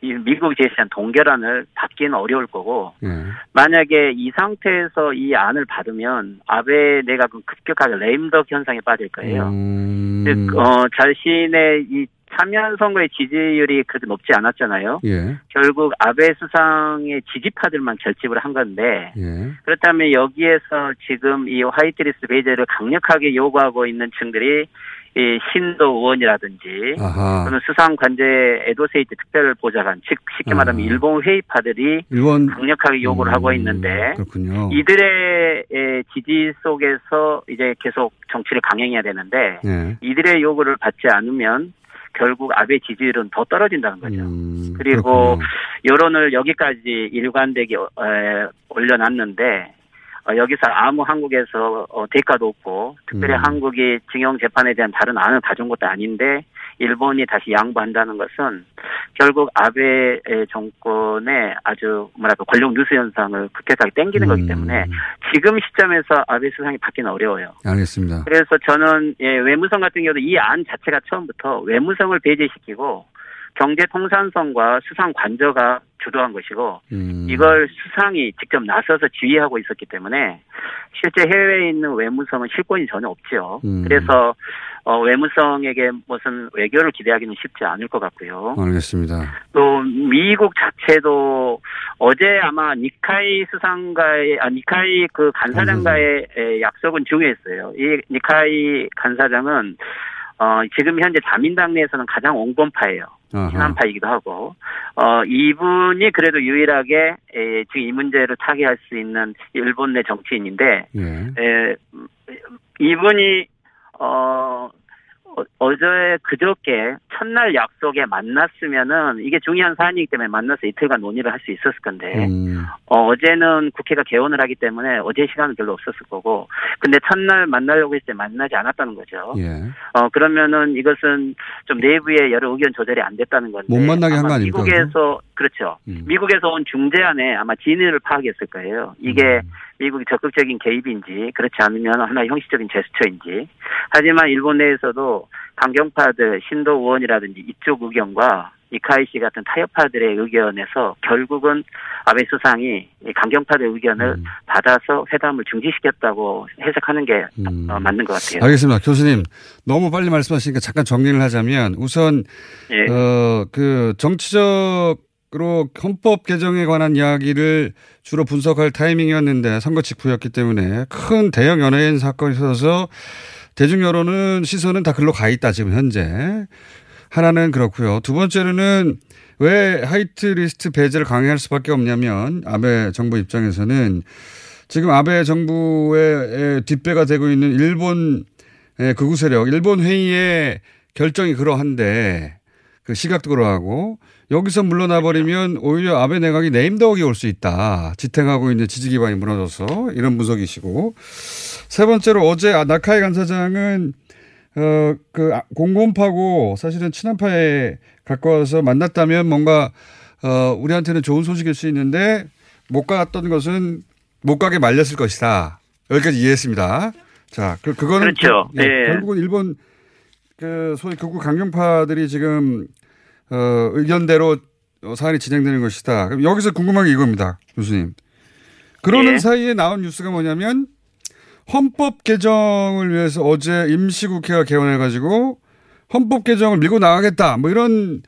이 미국 제시한 동결안을 받기는 어려울 거고 예. 만약에 이 상태에서 이 안을 받으면 아베 내각은 급격하게 레임덕 현상에 빠질 거예요. 음. 즉, 어, 자신의 이 참여 선거의 지지율이 그렇게 높지 않았잖아요. 예. 결국 아베 수상의 지지파들만 결집을 한 건데 예. 그렇다면 여기에서 지금 이 화이트리스트 배제를 강력하게 요구하고 있는 층들이 이 신도 의원이라든지 아하. 또는 수상 관제 에도세이트 특별 보좌관 즉 쉽게 아. 말하면 일본 회의파들이 일본 강력하게 요구를 음, 하고 있는데 그렇군요. 이들의 에, 지지 속에서 이제 계속 정치를 강행해야 되는데 예. 이들의 요구를 받지 않으면 결국 아베 지지율은 더 떨어진다는 거죠. 음, 그리고 그렇군요. 여론을 여기까지 일관되게 어, 에, 올려놨는데 어, 여기서 아무 한국에서 어, 대가도 없고 특별히 음. 한국이 징용 재판에 대한 다른 안을 가져온 것도 아닌데 일본이 다시 양보한다는 것은 결국 아베 정권의 아주 뭐랄까 권력 누수 현상을 급격하게 땡기는 거기 때문에 음, 지금 시점에서 아베 수상이 받기는 어려워요. 알겠습니다. 그래서 저는 예, 외무성 같은 경우도 이 안 자체가 처음부터 외무성을 배제시키고 경제통상성과 수상 관저가 주도한 것이고 음. 이걸 수상이 직접 나서서 지휘하고 있었기 때문에 실제 해외에 있는 외무성은 실권이 전혀 없죠. 음. 그래서 어, 외무성에게 무슨 외교를 기대하기는 쉽지 않을 것 같고요. 알겠습니다. 또 미국 자체도 어제 아마 니카이 수상가의 아 니카이 그 간사장과의 에, 약속은 중요했어요. 이 니카이 간사장은 어 지금 현재 자민당 내에서는 가장 온건파예요. 친한파이기도 하고 어 이분이 그래도 유일하게 에, 지금 이 문제를 타개할 수 있는 일본 내 정치인인데 예. 에, 이분이 어 어, 제 그저께 첫날 약속에 만났으면은 이게 중요한 사안이기 때문에 만나서 이틀간 논의를 할 수 있었을 건데 음. 어, 어제는 국회가 개원을 하기 때문에 어제 시간은 별로 없었을 거고 근데 첫날 만나려고 했을 때 만나지 않았다는 거죠. 예. 어 그러면은 이것은 좀 내부의 여러 의견 조절이 안 됐다는 건데 못 만나게 한 거 아마 아닙니까, 미국에서 그렇죠. 음. 미국에서 온 중재안에 아마 진위를 파악했을 거예요. 이게 음. 미국이 적극적인 개입인지 그렇지 않으면 하나의 형식적인 제스처인지. 하지만 일본 내에서도 강경파들 신도 의원이라든지 이쪽 의견과 이카이 씨 같은 타협파들의 의견에서 결국은 아베 수상이 이 강경파들 의견을 음. 받아서 회담을 중지시켰다고 해석하는 게 음. 어, 맞는 것 같아요. 알겠습니다. 교수님. 너무 빨리 말씀하시니까 잠깐 정리를 하자면 우선 예. 어, 그 정치적 으로 헌법 개정에 관한 이야기를 주로 분석할 타이밍이었는데 선거 직후였기 때문에 큰 대형 연예인 사건이 있어서 대중 여론은 시선은 다 글로 가 있다 지금 현재. 하나는 그렇고요. 두 번째로는 왜 화이트 리스트 배제를 강행할 수밖에 없냐면 아베 정부 입장에서는 지금 아베 정부의 뒷배가 되고 있는 일본 의 극우 세력, 일본 회의의 결정이 그러한데 그 시각도 그러하고 여기서 물러나 버리면 오히려 아베 내각이 네임덕이 올 수 있다. 지탱하고 있는 지지 기반이 무너져서 이런 분석이시고 세 번째로 어제 아, 나카이 간사장은 어, 그, 아, 공공파고 사실은 친한파에 가까워서 만났다면 뭔가, 어, 우리한테는 좋은 소식일 수 있는데 못 갔던 것은 못 가게 말렸을 것이다. 여기까지 이해했습니다. 자, 그, 그거는. 그렇죠. 그, 예, 예. 결국은 일본 그 소위 극우 강경파들이 지금, 어, 의견대로 어, 사안이 진행되는 것이다. 그럼 여기서 궁금한 게 이겁니다. 교수님. 그러는 예. 사이에 나온 뉴스가 뭐냐면 헌법 개정을 위해서 어제 임시국회가 개원해가지고 헌법 개정을 밀고 나가겠다. 뭐 이런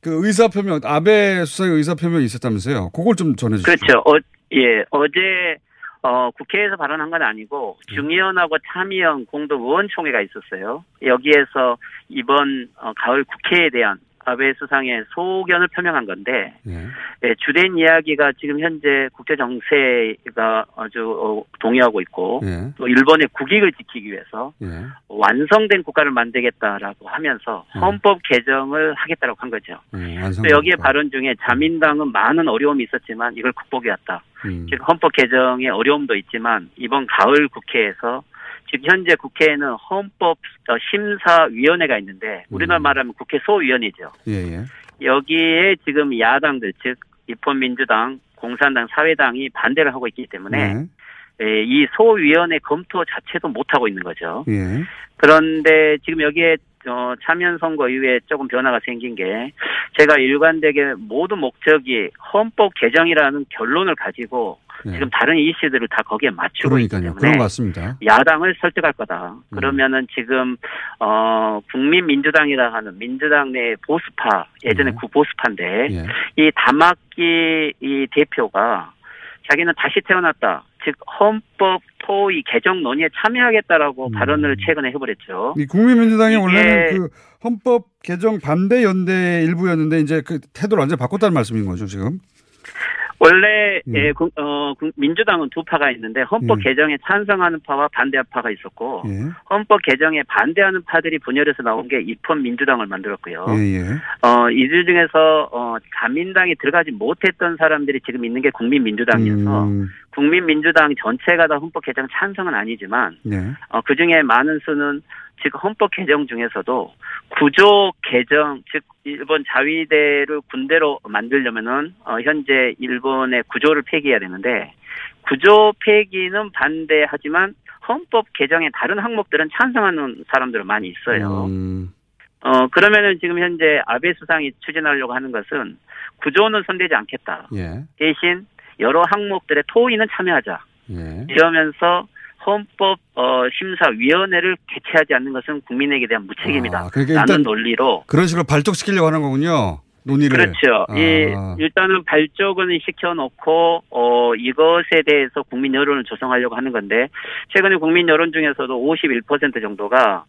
그 의사표명, 아베 수상의 의사표명이 있었다면서요. 그걸 좀 전해주시죠. 그렇죠. 어, 예, 어제 어, 국회에서 발언한 건 아니고 중의원하고 참의원 공동 의원총회가 있었어요. 여기에서 이번 어, 가을 국회에 대한 아베 수상의 소견을 표명한 건데 예. 예, 주된 이야기가 지금 현재 국제 정세가 아주 어, 동의하고 있고 예. 또 일본의 국익을 지키기 위해서 예. 완성된 국가를 만들겠다라고 하면서 음. 헌법 개정을 하겠다라고 한 거죠. 예. 또 여기에 발언 중에 자민당은 많은 어려움이 있었지만 이걸 극복해왔다. 음. 즉 헌법 개정에 어려움도 있지만 이번 가을 국회에서 즉 현재 국회에는 헌법 어, 심사위원회가 있는데 우리나라 음. 말하면 국회 소위원이죠. 예. 예. 여기에 지금 야당들 즉 입헌민주당, 공산당, 사회당이 반대를 하고 있기 때문에 예. 에, 이 소위원회 검토 자체도 못 하고 있는 거죠. 예. 그런데 지금 여기에 어, 참여 선거 이후에 조금 변화가 생긴 게 제가 일관되게 모든 목적이 헌법 개정이라는 결론을 가지고 예. 지금 다른 이슈들을 다 거기에 맞추고 있기 그러니까요. 때문에 그런 것 같습니다. 야당을 설득할 거다. 음. 그러면은 지금 어 국민 민주당이라 하는 민주당 내 보수파 예전에 네. 구보수파인데 예. 이 담학기 이 대표가 자기는 다시 태어났다. 즉 헌법 토의 개정 논의에 참여하겠다라고 음. 발언을 최근에 해버렸죠. 이 국민민주당이 원래는 그 헌법 개정 반대 연대 일부였는데 이제 그 태도를 완전 히 바꿨다는 말씀인 거죠 지금. 원래 음. 예, 국- 어, 국- 민주당은 두 파가 있는데 헌법 음. 개정에 찬성하는 파와 반대하는 파가 있었고 예. 헌법 개정에 반대하는 파들이 분열해서 나온 게 입헌 민주당을 만들었고요. 예. 예. 어, 이들 중에서 어, 자민당이 들어가지 못했던 사람들이 지금 있는 게 국민민주당이어서 음, 국민민주당 전체가 다 헌법 개정 찬성은 아니지만 네. 어, 그 중에 많은 수는 지금 헌법 개정 중에서도 구조 개정, 즉 일본 자위대를 군대로 만들려면은 어, 현재 일본의 구조를 폐기해야 되는데 구조 폐기는 반대하지만 헌법 개정의 다른 항목들은 찬성하는 사람들은 많이 있어요. 음, 어 그러면은 지금 현재 아베 수상이 추진하려고 하는 것은 구조는 손대지 않겠다. 예. 대신 여러 항목들의 토의는 참여하자. 예. 이러면서 헌법 어, 심사위원회를 개최하지 않는 것은 국민에게 대한 무책임이다. 아, 그러니까 라는 논리로 그런 식으로 발족시키려고 하는 거군요. 논의를. 그렇죠. 아. 이 일단은 발족은 시켜놓고 어 이것에 대해서 국민 여론을 조성하려고 하는 건데 최근에 국민 여론 중에서도 51% 정도가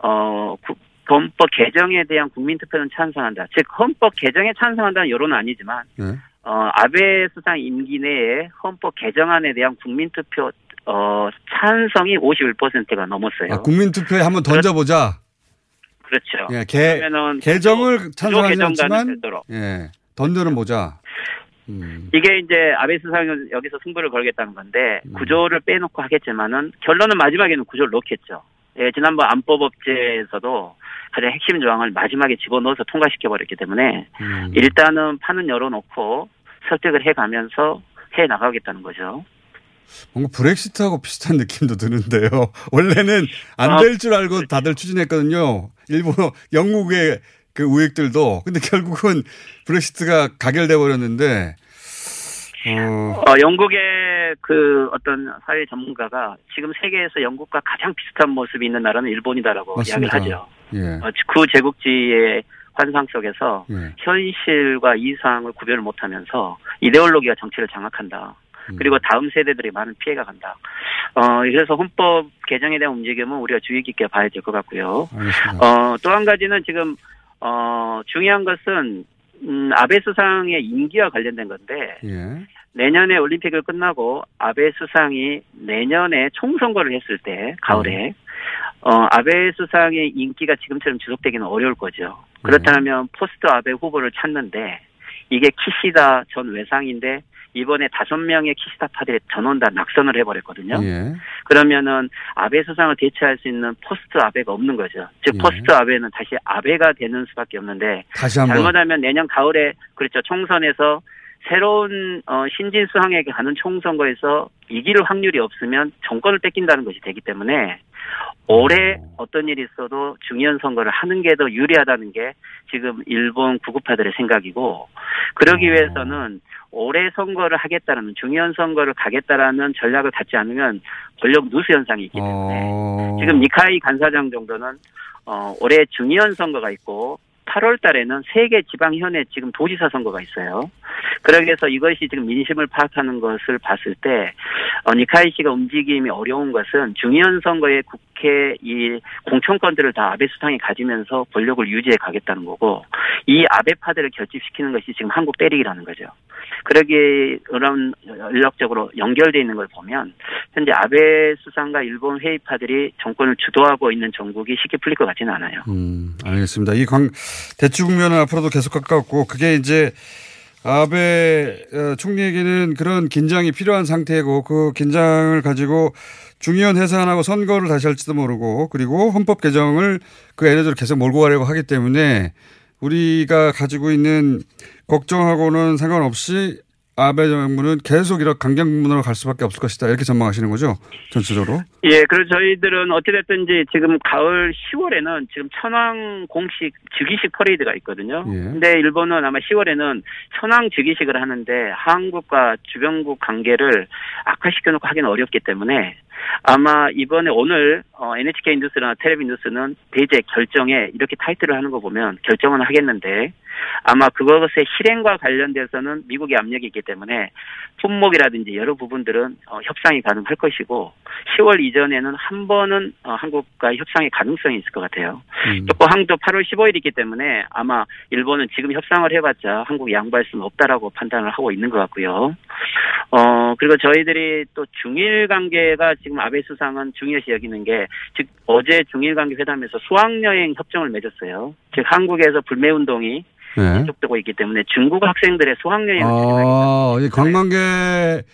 어 구- 헌법 개정에 대한 국민 투표는 찬성한다. 즉 헌법 개정에 찬성한다는 여론은 아니지만 예. 어 아베 수상 임기 내에 헌법 개정안에 대한 국민 투표 어 찬성이 51%가 넘었어요. 아, 국민 투표에 한번 던져보자. 그렇죠. 예, 개, 그러면은 개정을 구조 찬성하지 개정과는 않지만 별도로. 예, 던전은 보자. 음. 이게 이제 아베 수상은 여기서 승부를 걸겠다는 건데 음. 구조를 빼놓고 하겠지만은 결론은 마지막에는 구조를 놓겠죠. 예, 지난번 안법업체에서도 가장 핵심 조항을 마지막에 집어넣어서 통과시켜 버렸기 때문에 음. 일단은 판은 열어놓고 설득을 해가면서 해 나가겠다는 거죠. 뭔가 브렉시트하고 비슷한 느낌도 드는데요. *laughs* 원래는 안 아, 될줄 알고 다들 추진했거든요. 일본, 영국의 그 우익들도. 근데 결국은 브렉시트가 가결돼 버렸는데, 어, 어, 영국의 그 어떤 사회 전문가가 지금 세계에서 영국과 가장 비슷한 모습이 있는 나라는 일본이다라고 맞습니다. 이야기를 하죠. 예, 어, 그 제국지의 환상 속에서 예. 현실과 이상을 구별을 못하면서 이데올로기가 정치를 장악한다. 음. 그리고 다음 세대들이 많은 피해가 간다. 어, 그래서 헌법 개정에 대한 움직임은 우리가 주의 깊게 봐야 될 것 같고요. 알겠습니다. 어, 또 한 가지는 지금, 어, 중요한 것은, 음, 아베 수상의 임기와 관련된 건데, 예. 내년에 올림픽을 끝나고 아베 수상이 내년에 총선거를 했을 때, 가을에, 어, 아베 수상의 인기가 지금처럼 지속되기는 어려울 거죠. 그렇다면 포스트 아베 후보를 찾는데, 이게 키시다 전 외상인데, 이번에 다섯 명의 키시다 파들이 전원 다 낙선을 해버렸거든요. 예. 그러면은 아베 수상을 대체할 수 있는 포스트 아베가 없는 거죠. 즉 예. 포스트 아베는 다시 아베가 되는 수밖에 없는데 다시 한 번. 잘못하면 내년 가을에 그렇죠 총선에서 새로운 어, 신진 수상에게 가는 총선거에서 이길 확률이 없으면 정권을 뺏긴다는 것이 되기 때문에 올해 어떤 일이 있어도 중요한 선거를 하는 게 더 유리하다는 게 지금 일본 구급파들의 생각이고 그러기 어. 위해서는 올해 선거를 하겠다는 중요한 선거를 가겠다라는 전략을 갖지 않으면 권력 누수 현상이 있기 때문에 어. 지금 니카이 간사장 정도는 어, 올해 중의원 선거가 있고 8월 달에는 세계 지방현에 지금 도지사 선거가 있어요. 그러기 위해서 이것이 지금 민심을 파악하는 것을 봤을 때, 어, 니카이 씨가 움직임이 어려운 것은 중의원 선거에 국회 이 공천권들을 다 아베 수상이 가지면서 권력을 유지해 가겠다는 거고, 이 아베파들을 결집시키는 것이 지금 한국 때리기라는 거죠. 그러기 그런 연락적으로 연결돼 있는 걸 보면 현재 아베 수상과 일본 회의파들이 정권을 주도하고 있는 정국이 쉽게 풀릴 것 같지는 않아요. 음, 알겠습니다. 이 광, 대치 국면은 앞으로도 계속 가까웠고, 그게 이제 아베 어, 총리에게는 그런 긴장이 필요한 상태고, 그 긴장을 가지고 중의원 해산하고 선거를 다시 할지도 모르고, 그리고 헌법 개정을 그 에너지를 계속 몰고 가려고 하기 때문에 우리가 가지고 있는 걱정하고는 상관없이 아베 정부는 계속 이렇게 강경 문으로 갈 수밖에 없을 것이다. 이렇게 전망하시는 거죠? 전체적으로. 예, 그래서 저희들은 어찌됐든지 지금 가을 10월에는 지금 천황 공식 즉위식 퍼레이드가 있거든요. 예. 근데 일본은 아마 10월에는 천황 즉위식을 하는데 한국과 주변국 관계를 악화시켜놓고 하기는 어렵기 때문에 아마 이번에 오늘 어, NHK 뉴스나 텔레비 뉴스는 대제 결정에 이렇게 타이틀을 하는 거 보면 결정은 하겠는데 아마 그것의 실행과 관련돼서는 미국의 압력이 있기 때문에 품목이라든지 여러 부분들은 어, 협상이 가능할 것이고 10월 이전에는 한 번은 어, 한국과 협상의 가능성이 있을 것 같아요. 음. 또 한국도 8월 15일이기 때문에 아마 일본은 지금 협상을 해봤자 한국 양보할 수는 없다라고 판단을 하고 있는 것 같고요. 어 그리고 저희들이 또 중일 관계가 지금 아베 수상은 중요시 여기는 게 즉 어제 중일 관계 회담에서 수학여행 협정을 맺었어요. 즉 한국에서 불매 운동이 네. 계속되고 있기 때문에 중국 학생들의 수학여행을 아, 이 관광객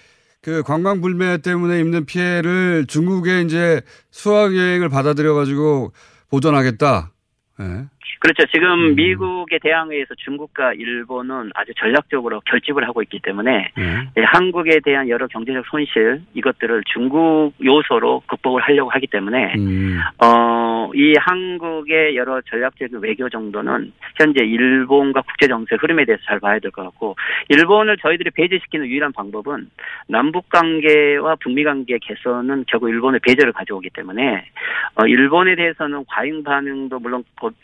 그 관광 불매 때문에 입는 피해를 중국에 이제 수학 여행을 받아들여 가지고 보전하겠다. 예. 그렇죠. 지금 음. 미국의 대항해에서 중국과 일본은 아주 전략적으로 결집을 하고 있기 때문에 예. 예, 한국에 대한 여러 경제적 손실 이것들을 중국 요소로 극복을 하려고 하기 때문에 음. 어, 이 한국의 여러 전략적 외교 정도는 현재 일본과 국제 정세 흐름에 대해서 잘 봐야 될 것 같고 일본을 저희들이 배제시키는 유일한 방법은 남북 관계와 북미 관계 개선은 결국 일본의 배제를 가져오기 때문에 어, 일본에 대해서는 과잉 반응도 물론 곧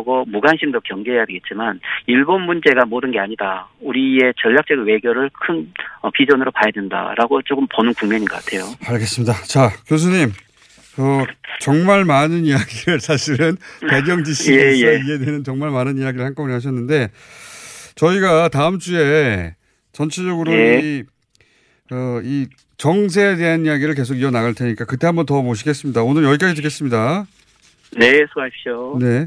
경계하고 무관심도 경계해야 되겠지만 일본 문제가 모든 게 아니다. 우리의 전략적 외교를 큰 어, 비전으로 봐야 된다라고 조금 보는 국면인 것 같아요. 알겠습니다. 자, 교수님. 어, 정말 많은 이야기를 *laughs* 사실은 배경 지식에서 예, 예. 이해되는 정말 많은 이야기를 한꺼번에 하셨는데 저희가 다음 주에 전체적으로 예. 이, 어, 이 정세에 대한 이야기를 계속 이어 나갈 테니까 그때 한번 더 모시겠습니다. 오늘 여기까지 듣겠습니다. 네, 수고하십시오. 네.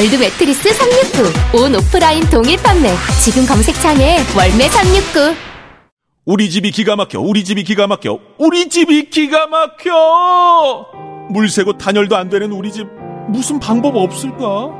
월드 매트리스 369. 온 오프라인 동일 판매. 지금 검색창에 월매 369. 우리 집이 기가 막혀, 우리 집이 기가 막혀, 우리 집이 기가 막혀! 물 새고 단열도 안 되는 우리 집, 무슨 방법 없을까?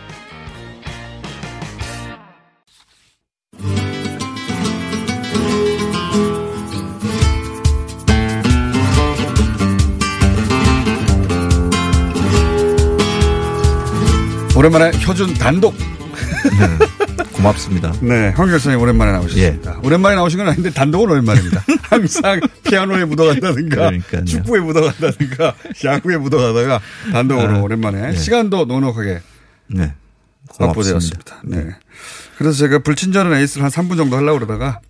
오랜만에 효준 단독. 고맙습니다. 네, 황 교수님 오랜만에 나오셨습니다. 오랜만에 나오신 건 아닌데 단독은 오랜만입니다. *laughs* 항상 피아노에 묻어간다든가 그러니까요. 축구에 묻어간다든가 야구에 묻어가다가 단독으로 아, 오랜만에 네. 시간도 넉넉하게 네. 확보되었습니다. 네. 그래서 제가 불친절한 에이스를 한 3분 정도 하려고 그러다가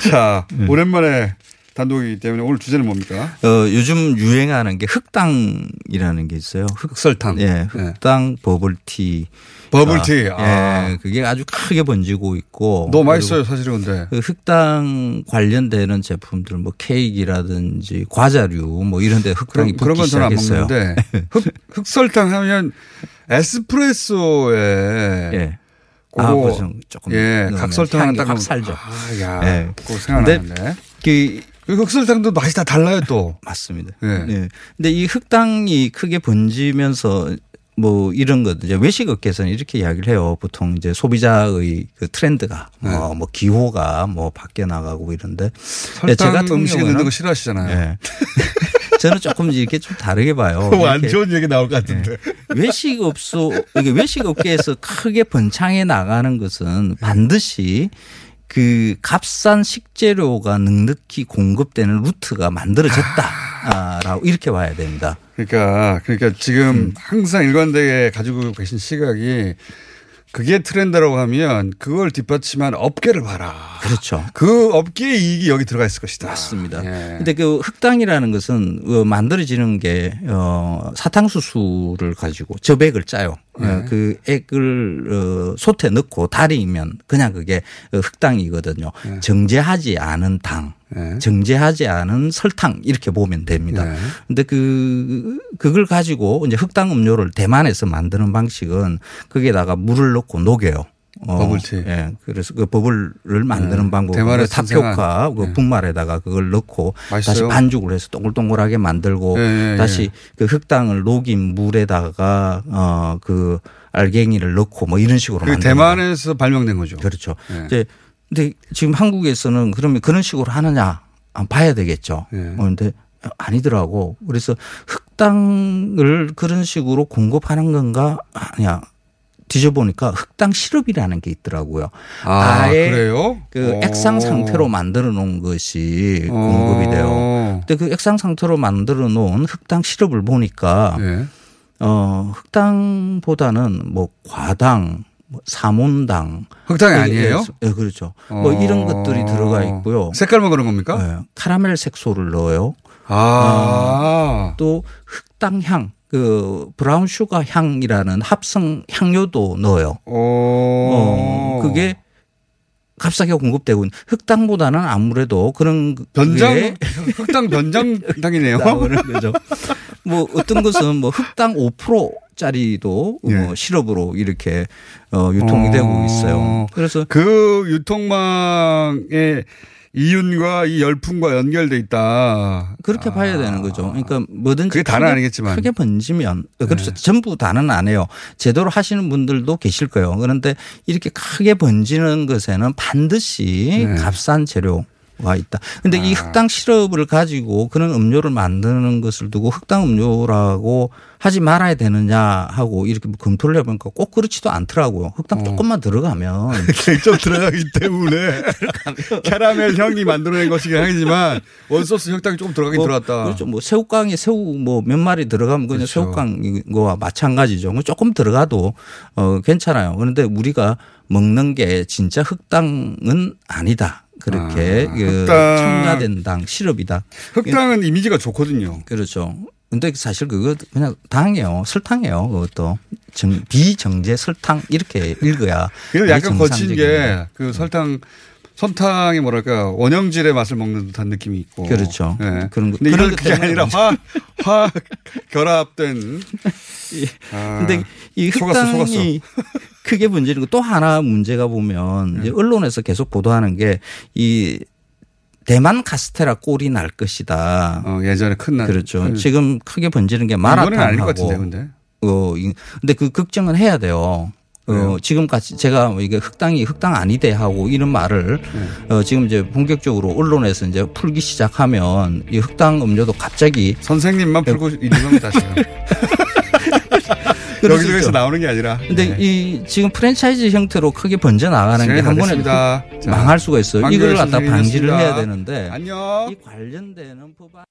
*laughs* 자, 오랜만에 단독이기 때문에 오늘 주제는 뭡니까? 어, 요즘 유행하는 게 흑당이라는 게 있어요. 흑 설탕. 예, 흑당 버블티. 버블티. 아, 아. 예, 그게 아주 크게 번지고 있고. 너무 맛있어요, 사실은 근데. 그 흑당 관련되는 제품들 뭐 케이크라든지 과자류 뭐 이런 데 흑당이 그런, 그런 붙기 안 시작했어요. 먹는데 *laughs* 흑, 흑설탕 하면 에스프레소에 예. 아, 그래서 조금 예, 각설탕 향이 하나 딱확 살죠. 아, 야, 예. 그거 생각나는데. 그, 그 흑설탕도 맛이 다 달라요 또. 맞습니다. 예. 예. 근데 이 흑당이 크게 번지면서 뭐 이런 것 이제 외식업계에서는 이렇게 이야기를 해요. 보통 이제 소비자의 그 트렌드가 뭐, 뭐 기호가 뭐 바뀌어 나가고 이런데 예, 설탕 음식 넣는 거 싫어하시잖아요. 예. *laughs* 저는 조금 이렇게 좀 다르게 봐요. *laughs* 뭐안 이렇게 좋은 얘기 나올 것 같은데. 외식업소 이게 외식업계에서 *laughs* 크게 번창해 나가는 것은 반드시 그 값싼 식재료가 넉넉히 공급되는 루트가 만들어졌다라고 이렇게 봐야 됩니다. 그러니까 그러니까 지금 음. 항상 일관되게 가지고 계신 시각이 그게 트렌드라고 하면 그걸 뒷받침한 업계를 봐라. 그렇죠. 그 업계의 이익이 여기 들어가 있을 것이다. 맞습니다. 예. 근데 그 흑당이라는 것은 어, 만들어지는 게 어, 사탕수수를 가지고 저백을 짜요. 어, 네. 그 액을 어, 솥에 넣고 달이면 그냥 그게 어, 흑당이거든요. 네. 정제하지 않은 당. 정제하지 않은 설탕 이렇게 보면 됩니다. 네. 근데 그 그걸 가지고 이제 흑당 음료를 대만에서 만드는 방식은 거기에다가 물을 넣고 녹여요. 어, 버블티. 예. 그래서 그 버블을 만드는 네. 방법. 대만의 타피오카 신생한. 그 네. 분말에다가 그걸 넣고 맛있어요. 다시 반죽을 해서 동글동글하게 만들고 예, 예, 다시 예. 그 흑당을 녹인 물에다가 어그 알갱이를 넣고 뭐 이런 식으로 만드는 대만에서 발명된 거죠. 그렇죠. 예. 이제 근데 지금 한국에서는 그러면 그런 식으로 하느냐 안 봐야 되겠죠. 예. 어, 아니더라고. 그래서 흑당을 그런 식으로 공급하는 건가 아니야. 뒤져보니까 흑당 시럽이라는 게 있더라고요. 아, 그래요? 그 오. 액상 상태로 만들어 놓은 것이 공급이 돼요. 어. 근데 그 액상 상태로 만들어 놓은 흑당 시럽을 보니까 예. 어, 흑당보다는 뭐 과당 뭐 삼온당 흑당이 예, 아니에요? 예, 예, 그렇죠. 뭐 이런 것들이 들어가 있고요. 색깔만 그런 겁니까? 예, 카라멜 색소를 넣어요. 아. 어, 또 흑당향, 그 brown sugar 향이라는 합성 향료도 넣어요. 어, 그게 값싸게 공급되고 있는 흑당보다는 아무래도 그런 변장 게 흑당 변장당이네요. *laughs* 나오는 거죠. 뭐 어떤 것은 뭐 흑당 5%짜리도 예. 뭐 시럽으로 이렇게 어 유통이 되고 있어요. 그래서 그 유통망의 이윤과 이 열풍과 연결돼 있다. 그렇게 봐야 되는 거죠. 그러니까 뭐든지 그게 다는 크게- 아니겠지만. 크게 번지면 그렇죠. 네. 전부 다는 안 해요. 제대로 하시는 분들도 계실 거예요. 그런데 이렇게 크게 번지는 것에는 반드시 네. 값싼 재료 가 있다. 근데 아. 이 흑당 시럽을 가지고 그런 음료를 만드는 것을 두고 흑당 음료라고 하지 말아야 되느냐 하고 이렇게 뭐 검토를 해보니까 꼭 그렇지도 않더라고요. 흑당 어. 조금만 들어가면 *laughs* 좀 들어가기 때문에 캐러멜 향이 만들어낸 것이긴 하지만 원소스 흑당이 조금 들어가긴 뭐, 들어갔다. 그렇죠. 뭐 새우깡에 새우 뭐 몇 마리 들어가면 그냥 그렇죠. 새우깡과 마찬가지죠. 뭐 조금 들어가도 어 괜찮아요. 그런데 우리가 먹는 게 진짜 흑당은 아니다. 그렇게 아, 그 흑당. 첨가된 당 시럽이다. 흑당은 이미지가 좋거든요. 그렇죠. 근데 사실 그거 그냥 당이에요. 설탕이에요. 그것도 정, 비정제 설탕 이렇게 읽어야. 그래도 그게 약간 거친 정상적인 게그 설탕 설탕이 뭐랄까 원형질의 맛을 먹는 듯한 느낌이 있고. 그렇죠. 네. 그런 거- 근데 그런 이건 그게 때문에 아니라 화, 화 *laughs* 결합된. 아, 근데 이 속았어, 속았어. 크게 문제는 또 하나 문제가 보면 네. 이제 언론에서 계속 보도하는 게 이 대만 카스테라 꼴이 날 것이다. 어, 예전에 큰 날. 그렇죠. 큰- 지금 크게 번지는 게 마라탕하고. 같은데, 근데. 어, 이- 근데 그 걱정은 해야 돼요. 어, 왜요? 지금 같이 제가 이게 흑당이 흑당 아니대 하고 이런 말을 네. 어, 지금 이제 본격적으로 언론에서 이제 풀기 시작하면 이 흑당 음료도 갑자기 선생님만 풀고 이름은 다시요. *laughs* 여기저기서. 나오는 게 아니라. 근데 네. 이 지금 프랜차이즈 형태로 크게 번져 나가는 게 시간이 한다 번에 망할 수가 있어요. 이걸 갖다 방지를. 해야 되는데 안녕. 이 관련되는 법안